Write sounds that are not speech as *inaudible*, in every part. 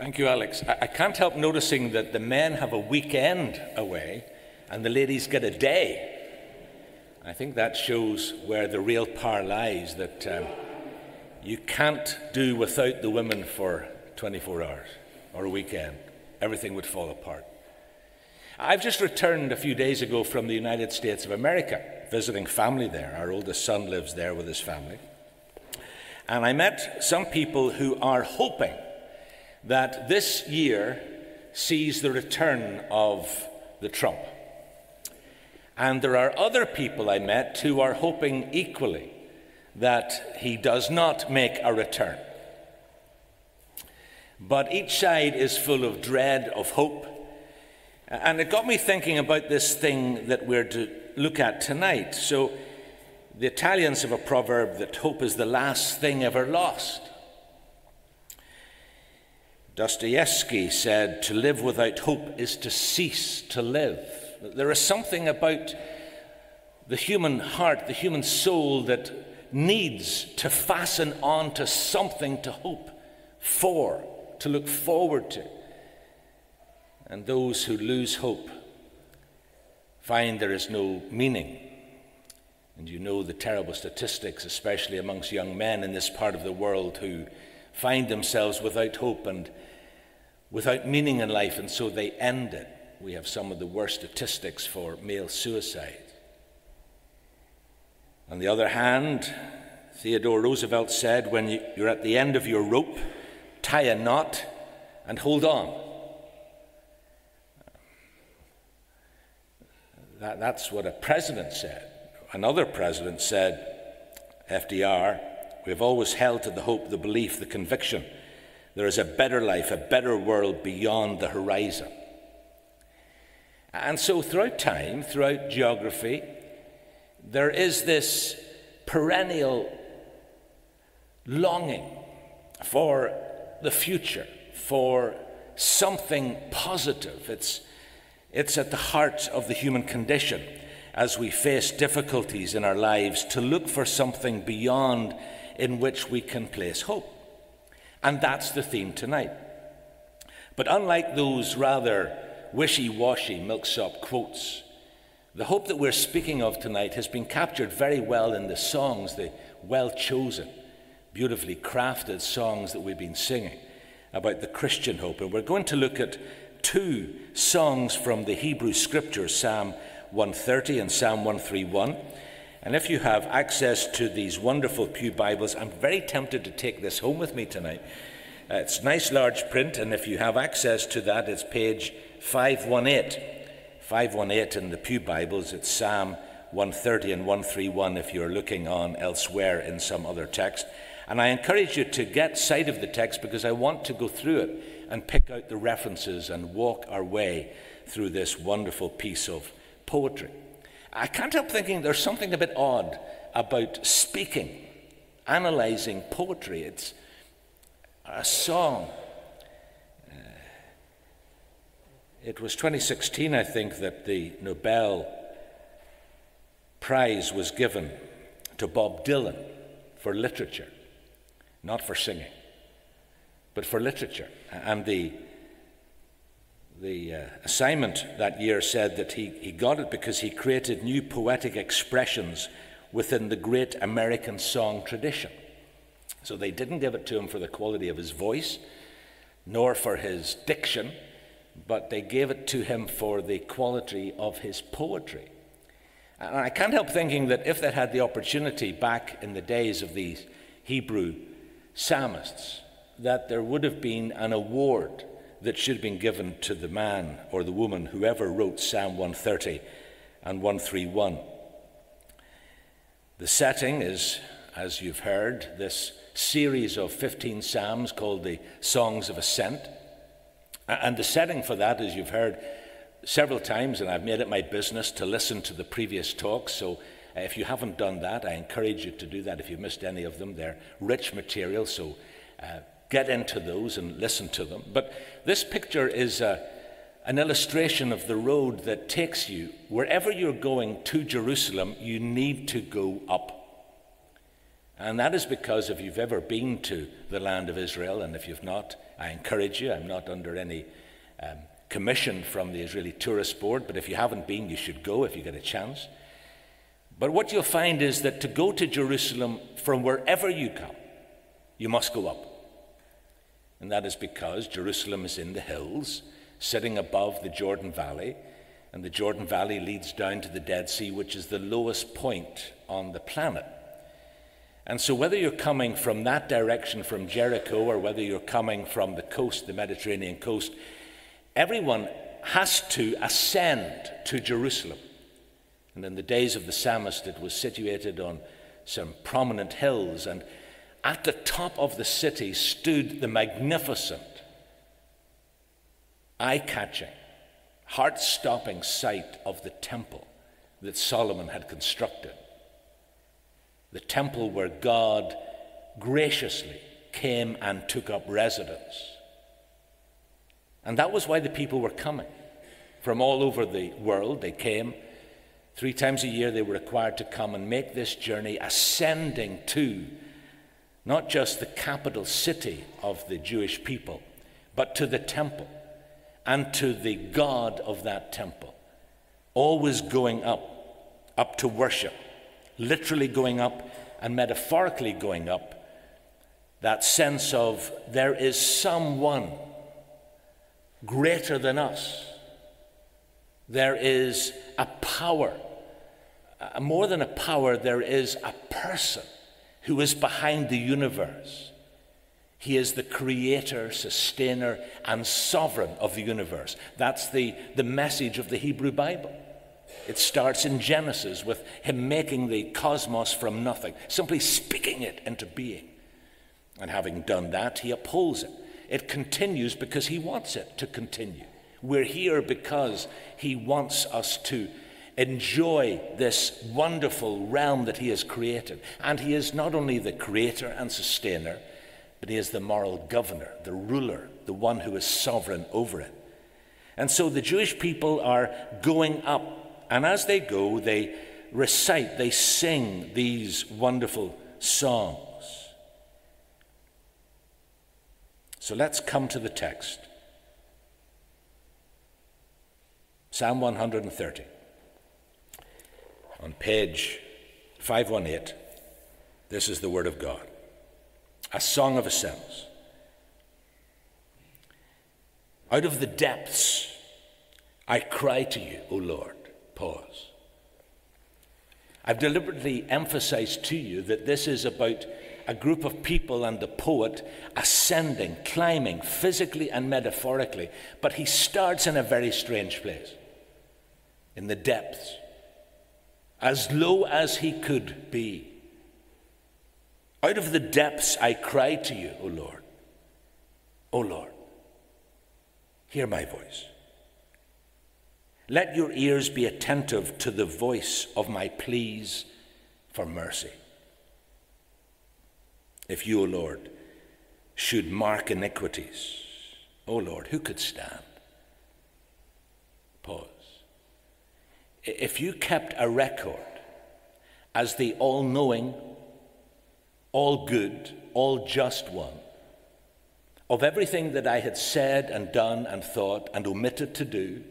Thank you, Alex. I, I can't help noticing that the men have a weekend away and the ladies get a day. I think that shows where the real power lies that um, you can't do without the women for 24 hours or a weekend. Everything would fall apart. I've just returned a few days ago from the United States of America, visiting family there. Our oldest son lives there with his family. And I met some people who are hoping that this year sees the return of the Trump. And there are other people I met who are hoping equally that he does not make a return. But each side is full of dread, of hope. And it got me thinking about this thing that we're to look at tonight. So, the Italians have a proverb that hope is the last thing ever lost. Dostoevsky said, To live without hope is to cease to live. There is something about the human heart, the human soul, that needs to fasten on to something to hope for, to look forward to. And those who lose hope find there is no meaning. And you know the terrible statistics, especially amongst young men in this part of the world who find themselves without hope and without meaning in life, and so they end it. We have some of the worst statistics for male suicide. On the other hand, Theodore Roosevelt said, when you're at the end of your rope, tie a knot and hold on. That, that's what a president said. Another president said, FDR, we have always held to the hope, the belief, the conviction there is a better life, a better world beyond the horizon. And so, throughout time, throughout geography, there is this perennial longing for the future, for something positive. It's, it's at the heart of the human condition as we face difficulties in our lives to look for something beyond in which we can place hope. And that's the theme tonight. But unlike those rather wishy washy milksop quotes, the hope that we're speaking of tonight has been captured very well in the songs, the well chosen, beautifully crafted songs that we've been singing about the Christian hope. And we're going to look at two songs from the Hebrew Scriptures, Psalm 130 and Psalm 131. And if you have access to these wonderful Pew Bibles, I'm very tempted to take this home with me tonight. Uh, it's nice large print, and if you have access to that, it's page 518. 518 in the Pew Bibles, it's Psalm 130 and 131 if you're looking on elsewhere in some other text. And I encourage you to get sight of the text because I want to go through it and pick out the references and walk our way through this wonderful piece of poetry. I can't help thinking there's something a bit odd about speaking, analyzing poetry. It's a song. Uh, it was 2016, I think, that the Nobel Prize was given to Bob Dylan for literature, not for singing, but for literature. And the the uh, assignment that year said that he, he got it because he created new poetic expressions within the great American song tradition. So they didn't give it to him for the quality of his voice, nor for his diction, but they gave it to him for the quality of his poetry. And I can't help thinking that if they had the opportunity back in the days of these Hebrew psalmists, that there would have been an award that should have been given to the man or the woman, whoever wrote Psalm 130 and 131. The setting is, as you've heard, this series of 15 Psalms called the Songs of Ascent. And the setting for that, as you've heard several times, and I've made it my business to listen to the previous talks. So uh, if you haven't done that, I encourage you to do that if you've missed any of them. They're rich material, so uh, get into those and listen to them. But this picture is a, an illustration of the road that takes you wherever you're going to Jerusalem, you need to go up. And that is because if you've ever been to the land of Israel, and if you've not, I encourage you, I'm not under any um, commission from the Israeli Tourist Board, but if you haven't been, you should go if you get a chance. But what you'll find is that to go to Jerusalem from wherever you come, you must go up. And that is because Jerusalem is in the hills, sitting above the Jordan Valley, and the Jordan Valley leads down to the Dead Sea, which is the lowest point on the planet. And so, whether you're coming from that direction from Jericho or whether you're coming from the coast, the Mediterranean coast, everyone has to ascend to Jerusalem. And in the days of the psalmist, it was situated on some prominent hills. And at the top of the city stood the magnificent, eye catching, heart stopping sight of the temple that Solomon had constructed the temple where God graciously came and took up residence. And that was why the people were coming. From all over the world, they came. Three times a year, they were required to come and make this journey, ascending to not just the capital city of the Jewish people, but to the temple and to the God of that temple. Always going up, up to worship literally going up and metaphorically going up, that sense of there is someone greater than us. There is a power. Uh, more than a power, there is a person who is behind the universe. He is the creator, sustainer, and sovereign of the universe. That's the, the message of the Hebrew Bible. It starts in Genesis with him making the cosmos from nothing, simply speaking it into being. And having done that, he upholds it. It continues because he wants it to continue. We're here because he wants us to enjoy this wonderful realm that he has created. And he is not only the creator and sustainer, but he is the moral governor, the ruler, the one who is sovereign over it. And so the Jewish people are going up and as they go, they recite, they sing these wonderful songs. So let's come to the text Psalm 130. On page 518, this is the Word of God a song of ascents. Out of the depths, I cry to you, O Lord. Pause. I've deliberately emphasized to you that this is about a group of people and the poet ascending, climbing, physically and metaphorically. But he starts in a very strange place, in the depths, as low as he could be. Out of the depths I cry to you, O Lord. O Lord, hear my voice. Let your ears be attentive to the voice of my pleas for mercy. If you, O Lord, should mark iniquities, O Lord, who could stand? Pause. If you kept a record as the all knowing, all good, all just one, of everything that I had said and done and thought and omitted to do,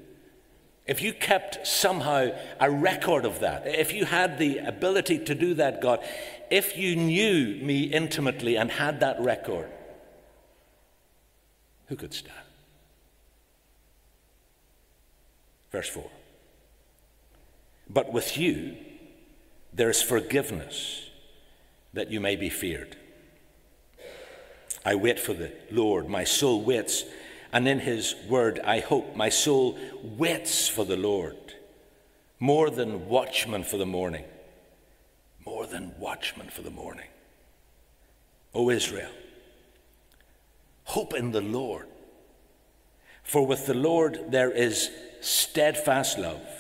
if you kept somehow a record of that, if you had the ability to do that, God, if you knew me intimately and had that record, who could stand? Verse 4. But with you there is forgiveness that you may be feared. I wait for the Lord, my soul waits and in his word I hope. My soul waits for the Lord, more than watchmen for the morning. More than watchmen for the morning. O Israel, hope in the Lord. For with the Lord there is steadfast love,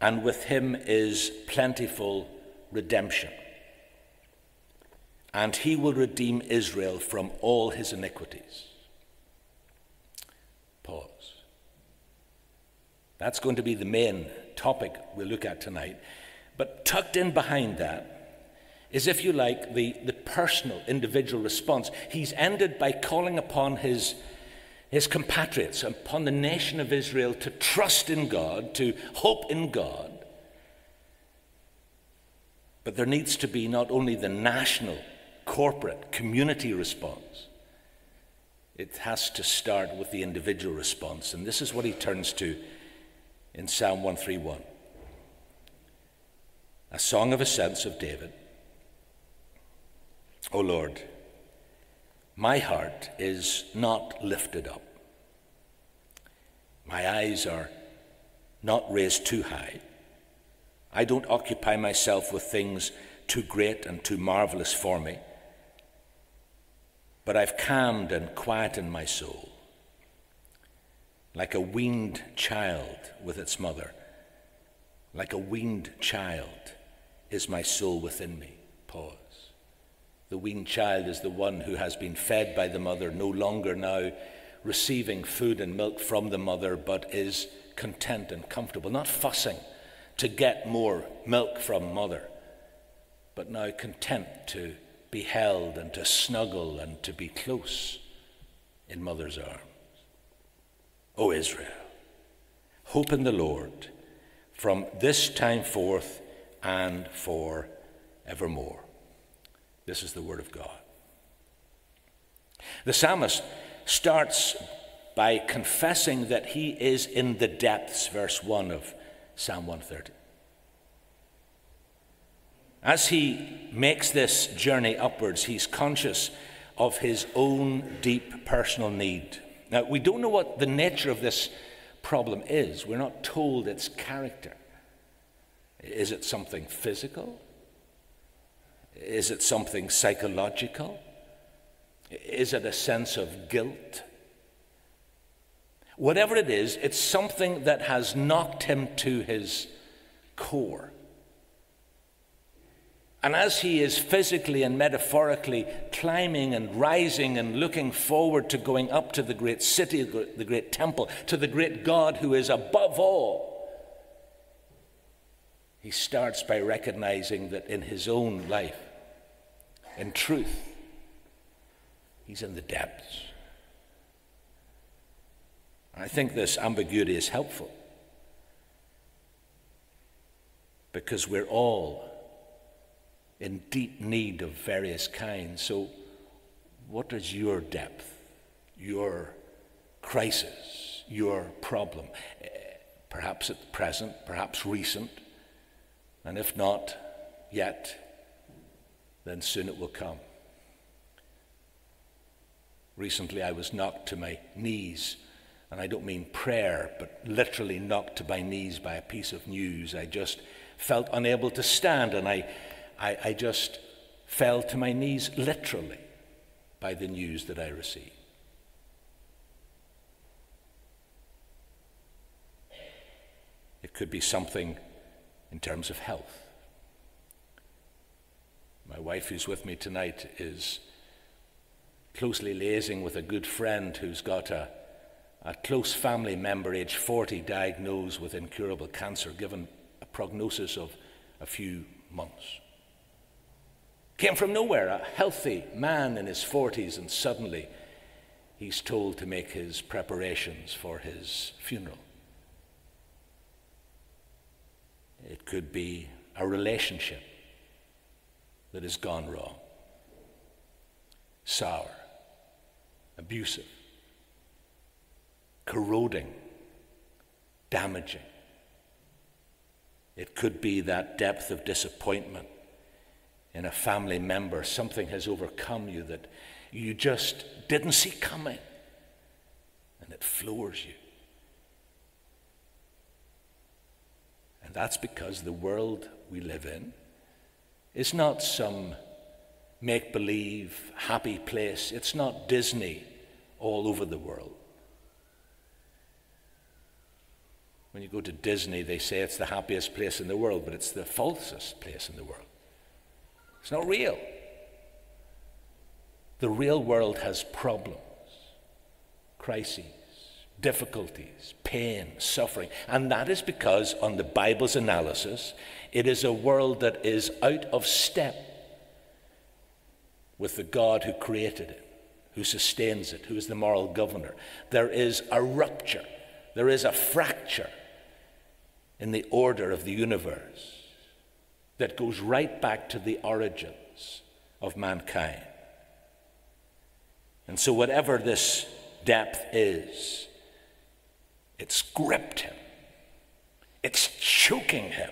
and with him is plentiful redemption. And he will redeem Israel from all his iniquities. Pause. That's going to be the main topic we'll look at tonight. But tucked in behind that is, if you like, the, the personal, individual response. He's ended by calling upon his, his compatriots, upon the nation of Israel to trust in God, to hope in God. But there needs to be not only the national, corporate, community response, it has to start with the individual response. And this is what he turns to in Psalm 131 a song of ascents of David. O Lord, my heart is not lifted up. My eyes are not raised too high. I don't occupy myself with things too great and too marvelous for me, but I've calmed and quietened my soul like a weaned child with its mother. Like a weaned child is my soul within me. Pause. The weaned child is the one who has been fed by the mother, no longer now receiving food and milk from the mother, but is content and comfortable, not fussing to get more milk from mother, but now content to be held and to snuggle and to be close in mother's arms. O Israel, hope in the Lord from this time forth and for evermore. This is the word of God. The psalmist starts by confessing that he is in the depths, verse 1 of Psalm 130. As he makes this journey upwards, he's conscious of his own deep personal need. Now, we don't know what the nature of this problem is. We're not told its character. Is it something physical? Is it something psychological? Is it a sense of guilt? Whatever it is, it's something that has knocked him to his core. And as he is physically and metaphorically climbing and rising and looking forward to going up to the great city, the great temple, to the great God who is above all, he starts by recognizing that in his own life, in truth, he's in the depths. I think this ambiguity is helpful because we're all in deep need of various kinds. So, what is your depth, your crisis, your problem? Perhaps at the present, perhaps recent, and if not yet, then soon it will come. Recently, I was knocked to my knees, and I don't mean prayer, but literally knocked to my knees by a piece of news. I just felt unable to stand, and I I, I just fell to my knees literally by the news that I received. It could be something in terms of health. My wife, who's with me tonight, is closely liaising with a good friend who's got a, a close family member, age 40, diagnosed with incurable cancer, given a prognosis of a few months. Came from nowhere, a healthy man in his 40s, and suddenly he's told to make his preparations for his funeral. It could be a relationship that has gone wrong, sour, abusive, corroding, damaging. It could be that depth of disappointment in a family member, something has overcome you that you just didn't see coming, and it floors you. And that's because the world we live in is not some make believe happy place, it's not Disney all over the world. When you go to Disney, they say it's the happiest place in the world, but it's the falsest place in the world. It's not real. The real world has problems, crises, difficulties, pain, suffering. And that is because, on the Bible's analysis, it is a world that is out of step with the God who created it, who sustains it, who is the moral governor. There is a rupture, there is a fracture in the order of the universe that goes right back to the origins of mankind. And so, whatever this depth is, it's gripped him, it's choking him.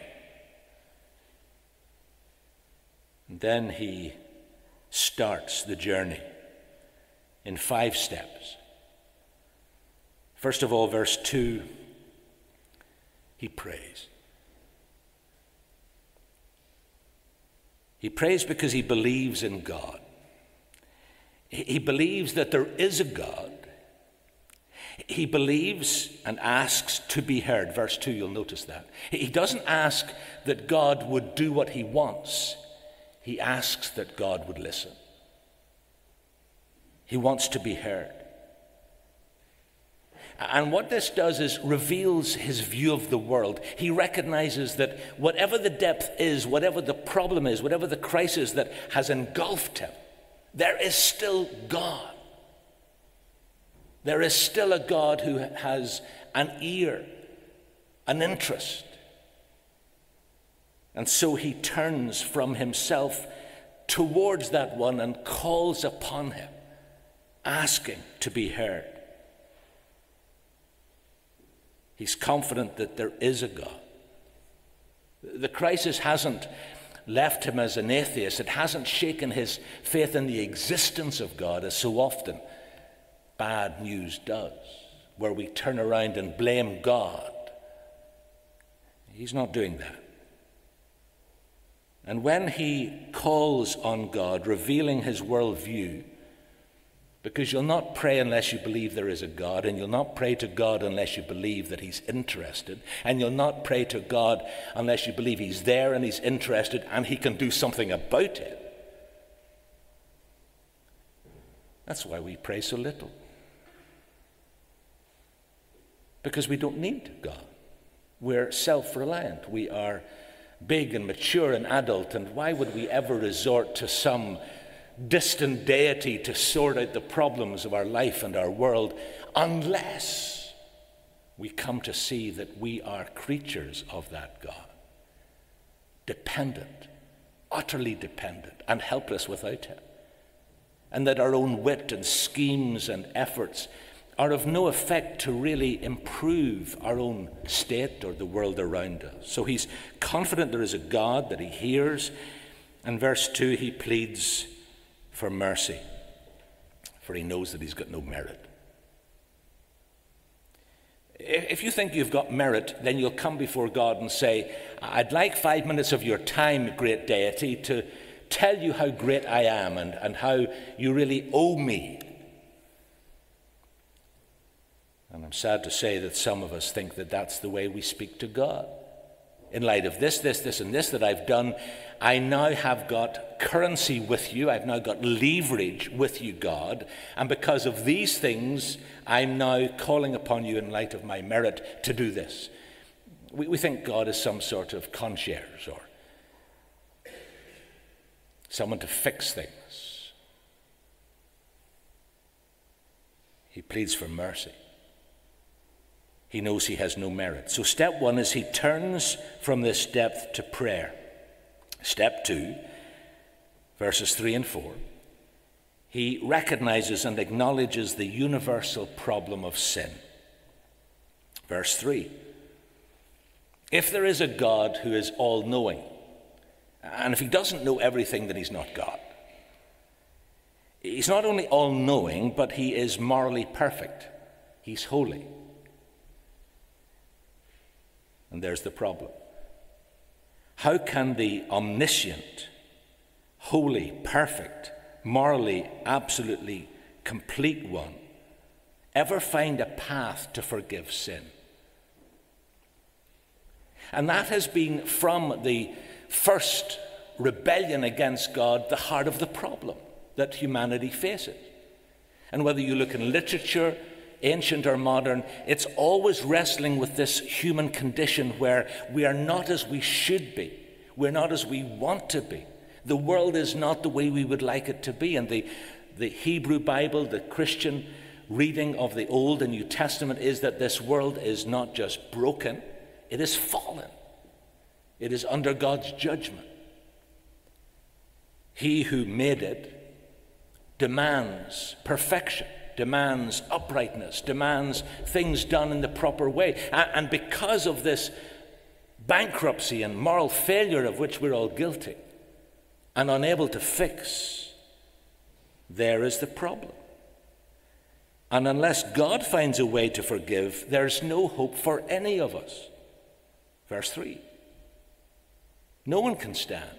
And then he starts the journey in five steps. First of all, verse 2, he prays. He prays because he believes in God. He believes that there is a God. He believes and asks to be heard. Verse 2, you'll notice that. He doesn't ask that God would do what he wants, he asks that God would listen. He wants to be heard. And what this does is reveals his view of the world. He recognizes that whatever the depth is, whatever the problem is, whatever the crisis that has engulfed him, there is still God. There is still a God who has an ear, an interest. And so he turns from himself towards that one and calls upon him, asking to be heard. He's confident that there is a God. The crisis hasn't left him as an atheist, it hasn't shaken his faith in the existence of God, as so often bad news does, where we turn around and blame God. He's not doing that. And when he calls on God, revealing his worldview, because you'll not pray unless you believe there is a God, and you'll not pray to God unless you believe that He's interested, and you'll not pray to God unless you believe He's there and He's interested and He can do something about it. That's why we pray so little. Because we don't need God. We're self reliant. We are big and mature and adult, and why would we ever resort to some distant deity to sort out the problems of our life and our world unless we come to see that we are creatures of that God, dependent, utterly dependent, and helpless without Him. And that our own wit and schemes and efforts are of no effect to really improve our own state or the world around us. So he's confident there is a God that he hears. And verse 2, he pleads for mercy, for he knows that he's got no merit. If you think you've got merit, then you'll come before God and say, I'd like five minutes of your time, great deity, to tell you how great I am and, and how you really owe me. And I'm sad to say that some of us think that that's the way we speak to God in light of this, this, this, and this that I've done, I now have got currency with you. I've now got leverage with you, God. And because of these things, I'm now calling upon you in light of my merit to do this. We, we think God is some sort of concierge or someone to fix things. He pleads for mercy he knows he has no merit. So, step one is he turns from this depth to prayer. Step two, verses three and four, he recognizes and acknowledges the universal problem of sin. Verse three, if there is a God who is all knowing, and if he doesn't know everything, then he's not God. He's not only all knowing, but he is morally perfect, he's holy. And there's the problem. How can the omniscient, holy, perfect, morally, absolutely complete one ever find a path to forgive sin? And that has been from the first rebellion against God the heart of the problem that humanity faces. And whether you look in literature, ancient or modern, it's always wrestling with this human condition where we are not as we should be, we're not as we want to be. The world is not the way we would like it to be. And the, the Hebrew Bible, the Christian reading of the Old and New Testament is that this world is not just broken, it is fallen. It is under God's judgment. He who made it demands perfection, demands uprightness, demands things done in the proper way. And because of this bankruptcy and moral failure of which we're all guilty and unable to fix, there is the problem. And unless God finds a way to forgive, there's no hope for any of us. Verse 3 No one can stand.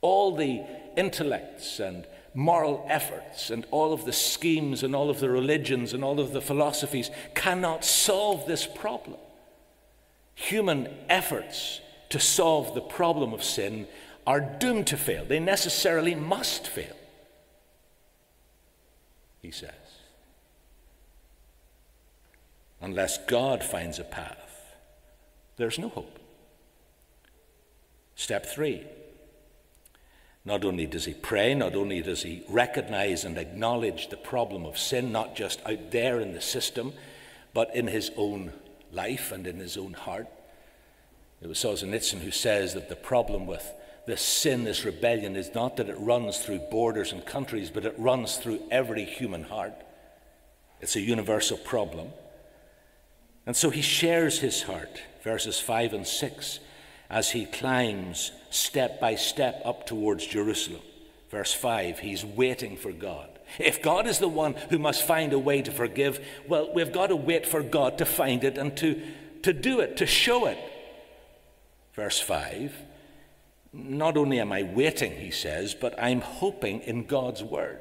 All the intellects and moral efforts and all of the schemes and all of the religions and all of the philosophies cannot solve this problem. Human efforts to solve the problem of sin are doomed to fail. They necessarily must fail he says. Unless God finds a path, there's no hope. Step three. Not only does he pray, not only does he recognize and acknowledge the problem of sin, not just out there in the system, but in his own life and in his own heart. It was Solzhenitsyn who says that the problem with this sin, this rebellion, is not that it runs through borders and countries, but it runs through every human heart. It's a universal problem. And so he shares his heart, verses 5 and 6, as he climbs step by step up towards Jerusalem. Verse 5, he's waiting for God. If God is the one who must find a way to forgive, well, we've got to wait for God to find it and to, to do it, to show it. Verse 5, not only am I waiting, he says, but I'm hoping in God's word.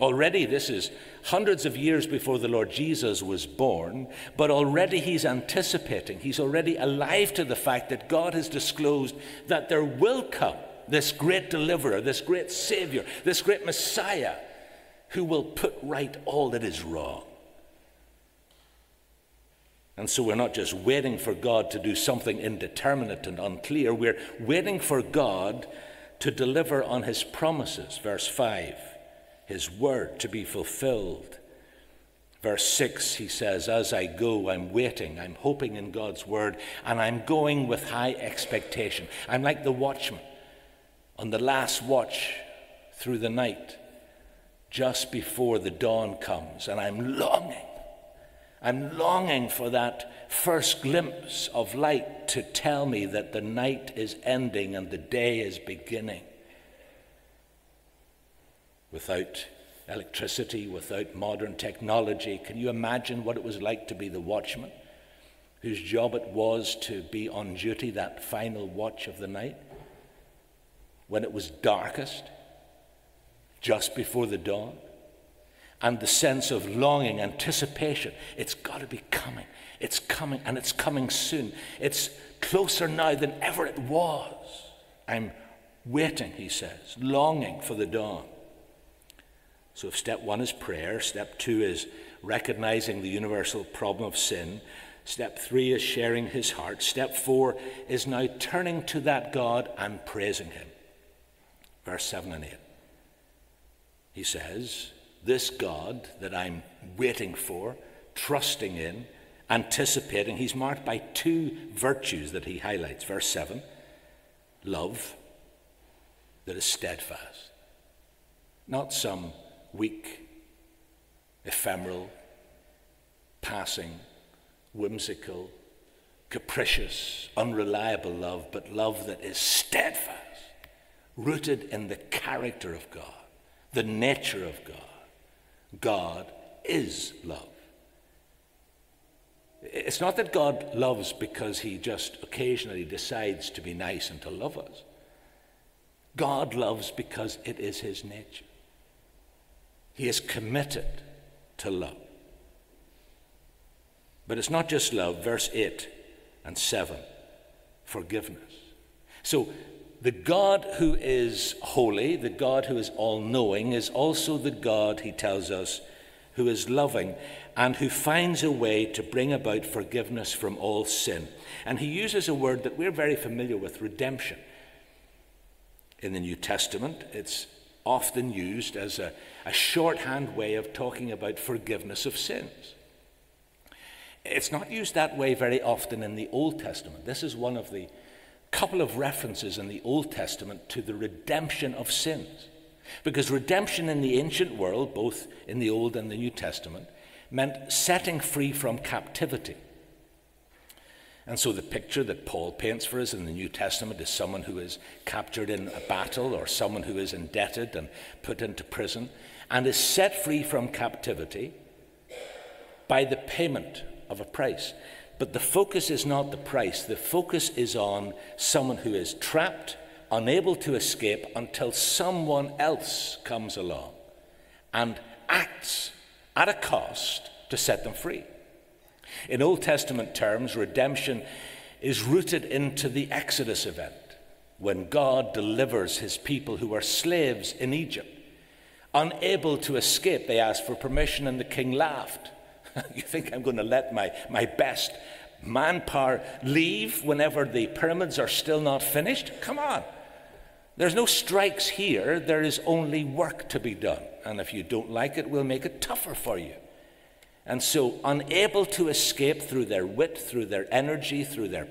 Already, this is hundreds of years before the Lord Jesus was born, but already he's anticipating, he's already alive to the fact that God has disclosed that there will come this great deliverer, this great Savior, this great Messiah who will put right all that is wrong. And so we're not just waiting for God to do something indeterminate and unclear, we're waiting for God to deliver on his promises. Verse 5, his word to be fulfilled. Verse 6, he says, As I go, I'm waiting, I'm hoping in God's word, and I'm going with high expectation. I'm like the watchman on the last watch through the night, just before the dawn comes, and I'm longing I'm longing for that first glimpse of light to tell me that the night is ending and the day is beginning. Without electricity, without modern technology, can you imagine what it was like to be the watchman whose job it was to be on duty that final watch of the night when it was darkest, just before the dawn? and the sense of longing, anticipation. It's got to be coming. It's coming, and it's coming soon. It's closer now than ever it was. I'm waiting, he says, longing for the dawn. So, if step one is prayer, step two is recognizing the universal problem of sin, step three is sharing his heart, step four is now turning to that God and praising him. Verse 7 and 8. He says, this God that I'm waiting for, trusting in, anticipating, he's marked by two virtues that he highlights. Verse 7 love that is steadfast, not some weak, ephemeral, passing, whimsical, capricious, unreliable love, but love that is steadfast, rooted in the character of God, the nature of God. God is love. It's not that God loves because he just occasionally decides to be nice and to love us. God loves because it is his nature. He is committed to love. But it's not just love, verse 8 and 7 forgiveness. So the God who is holy, the God who is all knowing, is also the God, he tells us, who is loving and who finds a way to bring about forgiveness from all sin. And he uses a word that we're very familiar with redemption. in the New Testament. It's often used as a, a shorthand way of talking about forgiveness of sins. It's not used that way very often in the Old Testament. This is one of the couple of references in the Old Testament to the redemption of sins. Because redemption in the ancient world, both in the Old and the New Testament, meant setting free from captivity. And so the picture that Paul paints for us in the New Testament is someone who is captured in a battle or someone who is indebted and put into prison and is set free from captivity by the payment of a price. But the focus is not the price, the focus is on someone who is trapped, unable to escape until someone else comes along and acts at a cost to set them free. In Old Testament terms, redemption is rooted into the Exodus event when God delivers his people who are slaves in Egypt. Unable to escape, they asked for permission, and the king laughed. *laughs* you think I'm going to let my, my best manpower leave whenever the pyramids are still not finished? Come on. There's no strikes here, there is only work to be done. And if you don't like it, we'll make it tougher for you. And so, unable to escape through their wit, through their energy, through their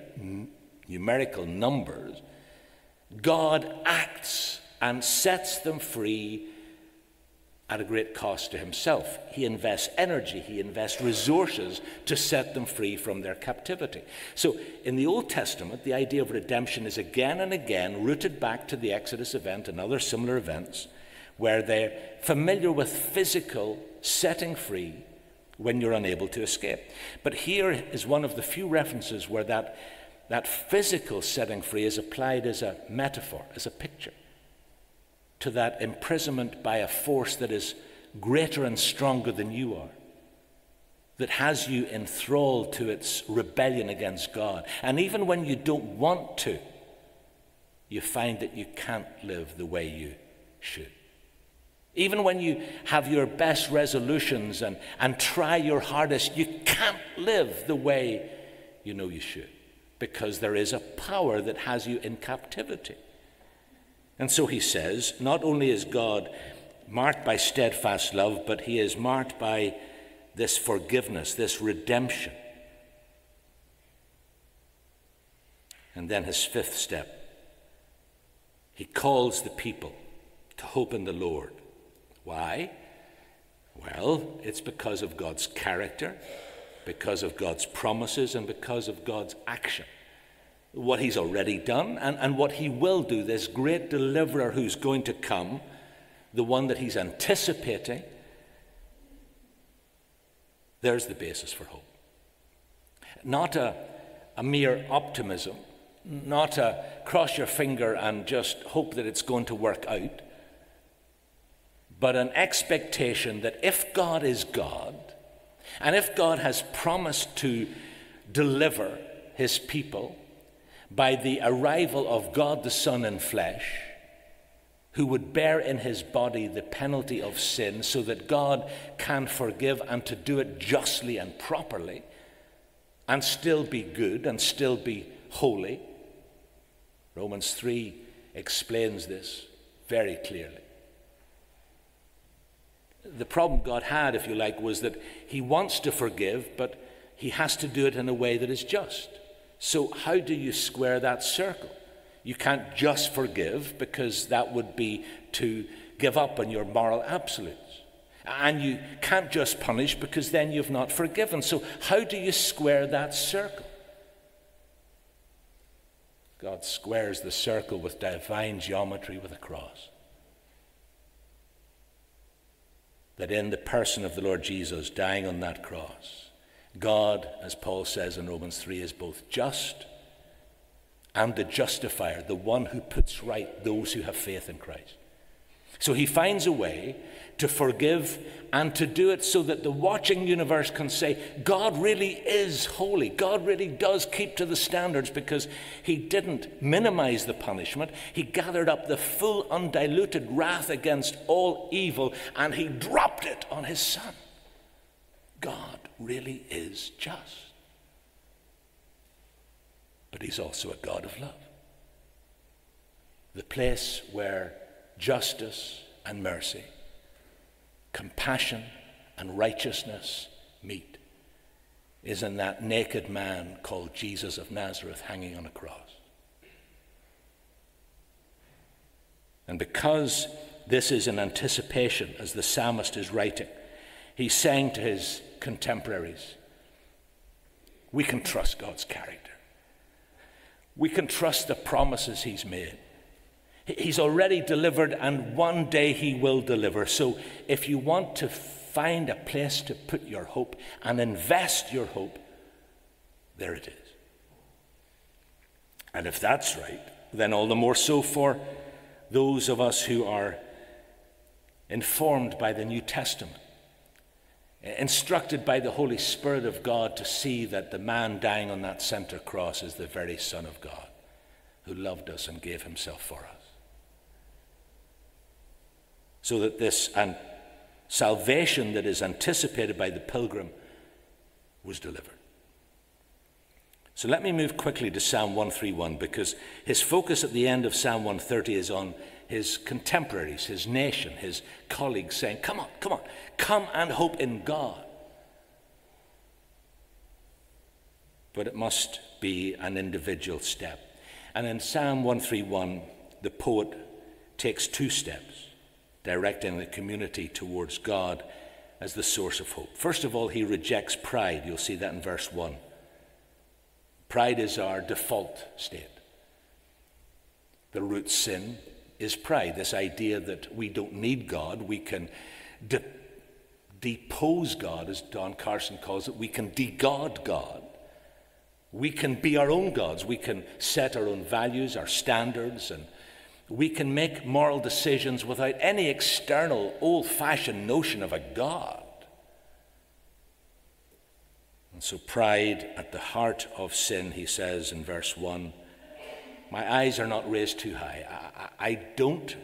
numerical numbers, God acts and sets them free at a great cost to himself. He invests energy, he invests resources to set them free from their captivity. So, in the Old Testament, the idea of redemption is again and again rooted back to the Exodus event and other similar events where they're familiar with physical setting free when you're unable to escape. But here is one of the few references where that, that physical setting free is applied as a metaphor, as a picture to that imprisonment by a force that is greater and stronger than you are, that has you enthralled to its rebellion against God. And even when you don't want to, you find that you can't live the way you should. Even when you have your best resolutions and, and try your hardest, you can't live the way you know you should because there is a power that has you in captivity. And so he says, not only is God marked by steadfast love, but he is marked by this forgiveness, this redemption. And then his fifth step he calls the people to hope in the Lord. Why? Well, it's because of God's character, because of God's promises, and because of God's action what he's already done and, and what he will do, this great deliverer who's going to come, the one that he's anticipating, there's the basis for hope. Not a, a mere optimism, not a cross your finger and just hope that it's going to work out, but an expectation that if God is God, and if God has promised to deliver his people, by the arrival of God the Son in flesh, who would bear in his body the penalty of sin so that God can forgive and to do it justly and properly and still be good and still be holy. Romans 3 explains this very clearly. The problem God had, if you like, was that he wants to forgive, but he has to do it in a way that is just. So, how do you square that circle? You can't just forgive because that would be to give up on your moral absolutes. And you can't just punish because then you've not forgiven. So, how do you square that circle? God squares the circle with divine geometry with a cross. That in the person of the Lord Jesus dying on that cross, God, as Paul says in Romans 3, is both just and the justifier, the one who puts right those who have faith in Christ. So he finds a way to forgive and to do it so that the watching universe can say, God really is holy. God really does keep to the standards because he didn't minimize the punishment. He gathered up the full, undiluted wrath against all evil and he dropped it on his son. God really is just. But he's also a God of love. the place where justice and mercy, compassion and righteousness meet, is in that naked man called Jesus of Nazareth hanging on a cross. And because this is an anticipation, as the psalmist is writing, he's saying to his contemporaries, we can trust God's character. We can trust the promises he's made. He's already delivered, and one day he will deliver. So if you want to find a place to put your hope and invest your hope, there it is. And if that's right, then all the more so for those of us who are informed by the New Testament, instructed by the Holy Spirit of God to see that the man dying on that center cross is the very Son of God who loved us and gave himself for us so that this and salvation that is anticipated by the pilgrim was delivered. So let me move quickly to Psalm 131 because his focus at the end of Psalm 130 is on his contemporaries, his nation, his colleagues saying, Come on, come on, come and hope in God. But it must be an individual step. And in Psalm 131, the poet takes two steps directing the community towards God as the source of hope. First of all, he rejects pride. You'll see that in verse 1. Pride is our default state. The root sin is pride, this idea that we don't need God, we can de- depose God, as Don Carson calls it, we can de-God God. We can be our own gods. We can set our own values, our standards, and we can make moral decisions without any external, old fashioned notion of a God. And so, pride at the heart of sin, he says in verse 1 My eyes are not raised too high. I, I, I don't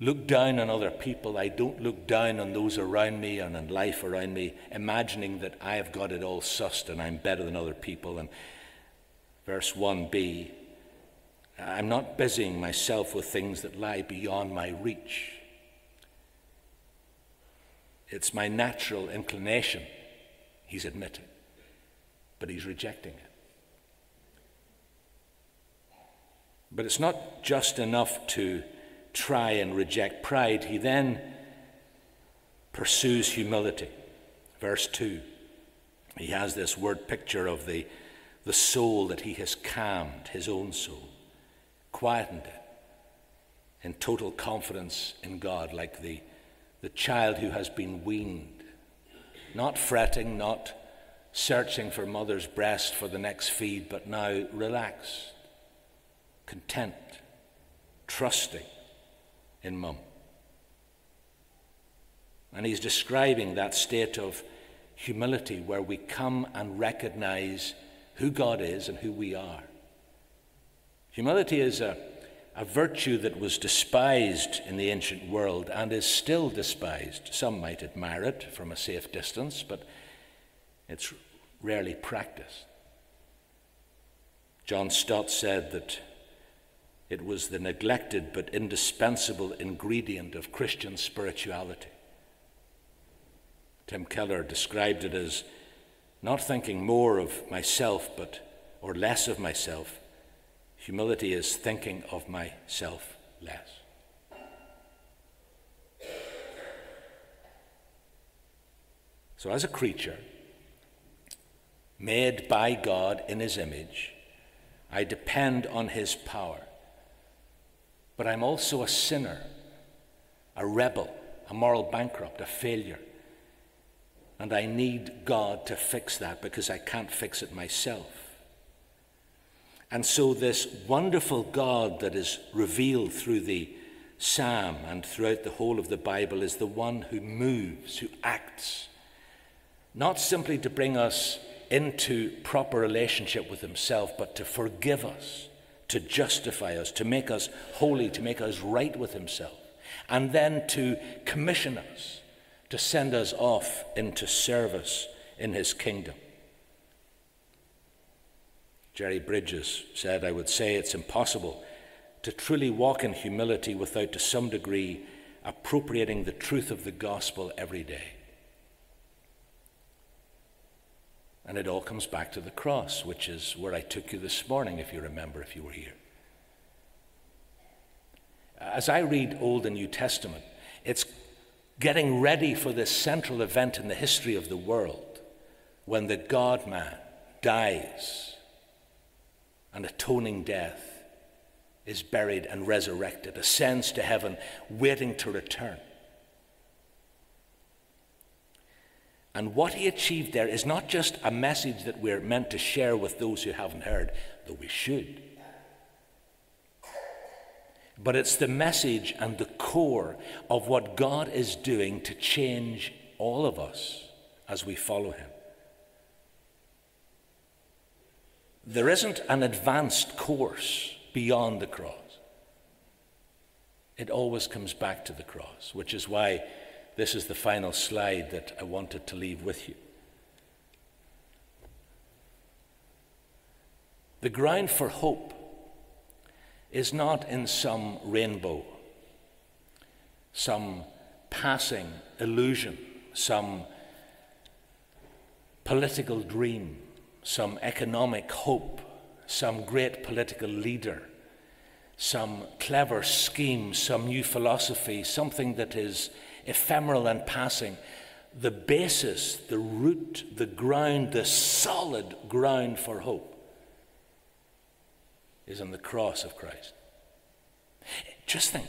look down on other people. I don't look down on those around me and on life around me, imagining that I have got it all sussed and I'm better than other people. And verse 1b I'm not busying myself with things that lie beyond my reach. It's my natural inclination, he's admitting, but he's rejecting it. But it's not just enough to try and reject pride. He then pursues humility. Verse 2. He has this word picture of the, the soul that he has calmed, his own soul quietened it in total confidence in God, like the, the child who has been weaned, not fretting, not searching for mother's breast for the next feed, but now relaxed, content, trusting in mum. And he's describing that state of humility where we come and recognize who God is and who we are. Humility is a, a virtue that was despised in the ancient world and is still despised. Some might admire it from a safe distance, but it's rarely practiced. John Stott said that it was the neglected but indispensable ingredient of Christian spirituality. Tim Keller described it as not thinking more of myself but or less of myself Humility is thinking of myself less. So, as a creature made by God in His image, I depend on His power. But I'm also a sinner, a rebel, a moral bankrupt, a failure. And I need God to fix that because I can't fix it myself. And so, this wonderful God that is revealed through the psalm and throughout the whole of the Bible is the one who moves, who acts, not simply to bring us into proper relationship with Himself, but to forgive us, to justify us, to make us holy, to make us right with Himself, and then to commission us, to send us off into service in His kingdom. Jerry Bridges said, I would say it's impossible to truly walk in humility without, to some degree, appropriating the truth of the gospel every day. And it all comes back to the cross, which is where I took you this morning, if you remember, if you were here. As I read Old and New Testament, it's getting ready for this central event in the history of the world when the God man dies and atoning death is buried and resurrected, ascends to heaven, waiting to return. And what he achieved there is not just a message that we're meant to share with those who haven't heard, though we should. But it's the message and the core of what God is doing to change all of us as we follow him. There isn't an advanced course beyond the cross. It always comes back to the cross, which is why this is the final slide that I wanted to leave with you. The ground for hope is not in some rainbow, some passing illusion, some political dream, some economic hope, some great political leader, some clever scheme, some new philosophy, something that is ephemeral and passing. The basis, the root, the ground, the solid ground for hope is on the cross of Christ. Just think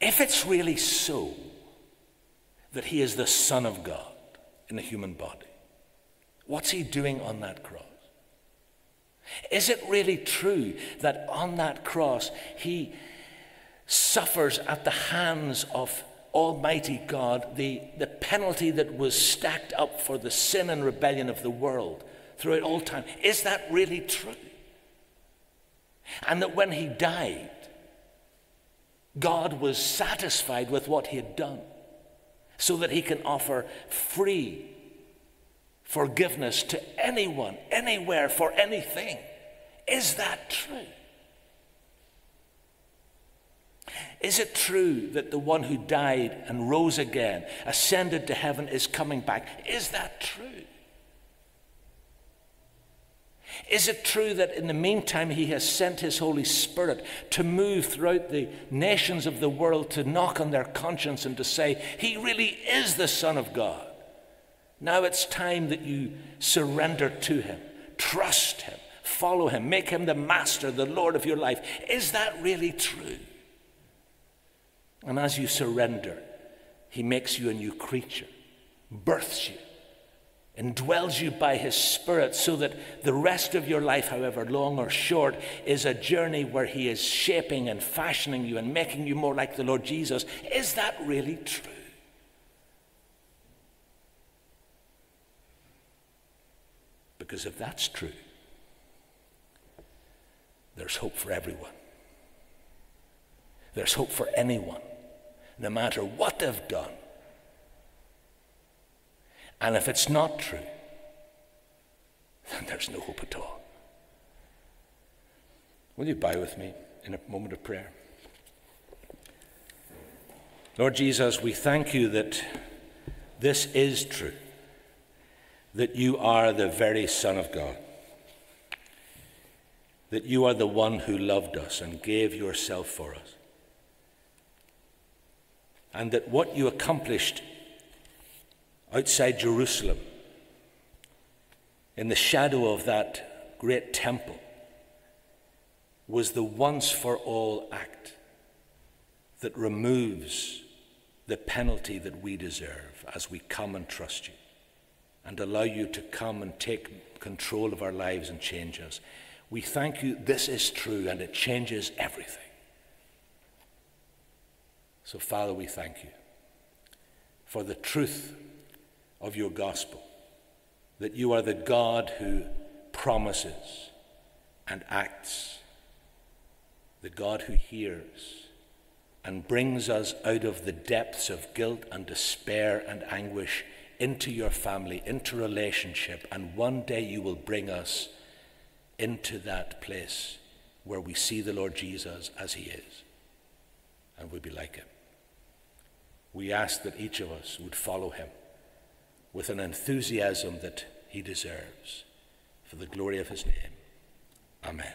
if it's really so that he is the Son of God in a human body, what's he doing on that cross? Is it really true that on that cross he suffers at the hands of Almighty God the, the penalty that was stacked up for the sin and rebellion of the world throughout all time? Is that really true? And that when he died, God was satisfied with what he had done so that he can offer free forgiveness to anyone, anywhere, for anything. Is that true? Is it true that the one who died and rose again, ascended to heaven, is coming back? Is that true? Is it true that in the meantime he has sent his Holy Spirit to move throughout the nations of the world to knock on their conscience and to say, He really is the Son of God? Now it's time that you surrender to him, trust him, follow him, make him the master, the Lord of your life. Is that really true? And as you surrender, he makes you a new creature, births you indwells you by his spirit so that the rest of your life, however long or short, is a journey where he is shaping and fashioning you and making you more like the Lord Jesus. Is that really true? Because if that's true, there's hope for everyone. There's hope for anyone, no matter what they've done and if it's not true, then there's no hope at all. Will you bow with me in a moment of prayer? Lord Jesus, we thank you that this is true, that you are the very Son of God, that you are the one who loved us and gave yourself for us, and that what you accomplished outside Jerusalem, in the shadow of that great temple, was the once for all act that removes the penalty that we deserve as we come and trust you and allow you to come and take control of our lives and change us. We thank you, this is true, and it changes everything. So, Father, we thank you for the truth of your gospel, that you are the God who promises and acts, the God who hears and brings us out of the depths of guilt and despair and anguish into your family, into relationship, and one day you will bring us into that place where we see the Lord Jesus as he is and we'll be like him. We ask that each of us would follow him with an enthusiasm that he deserves for the glory of his name. Amen.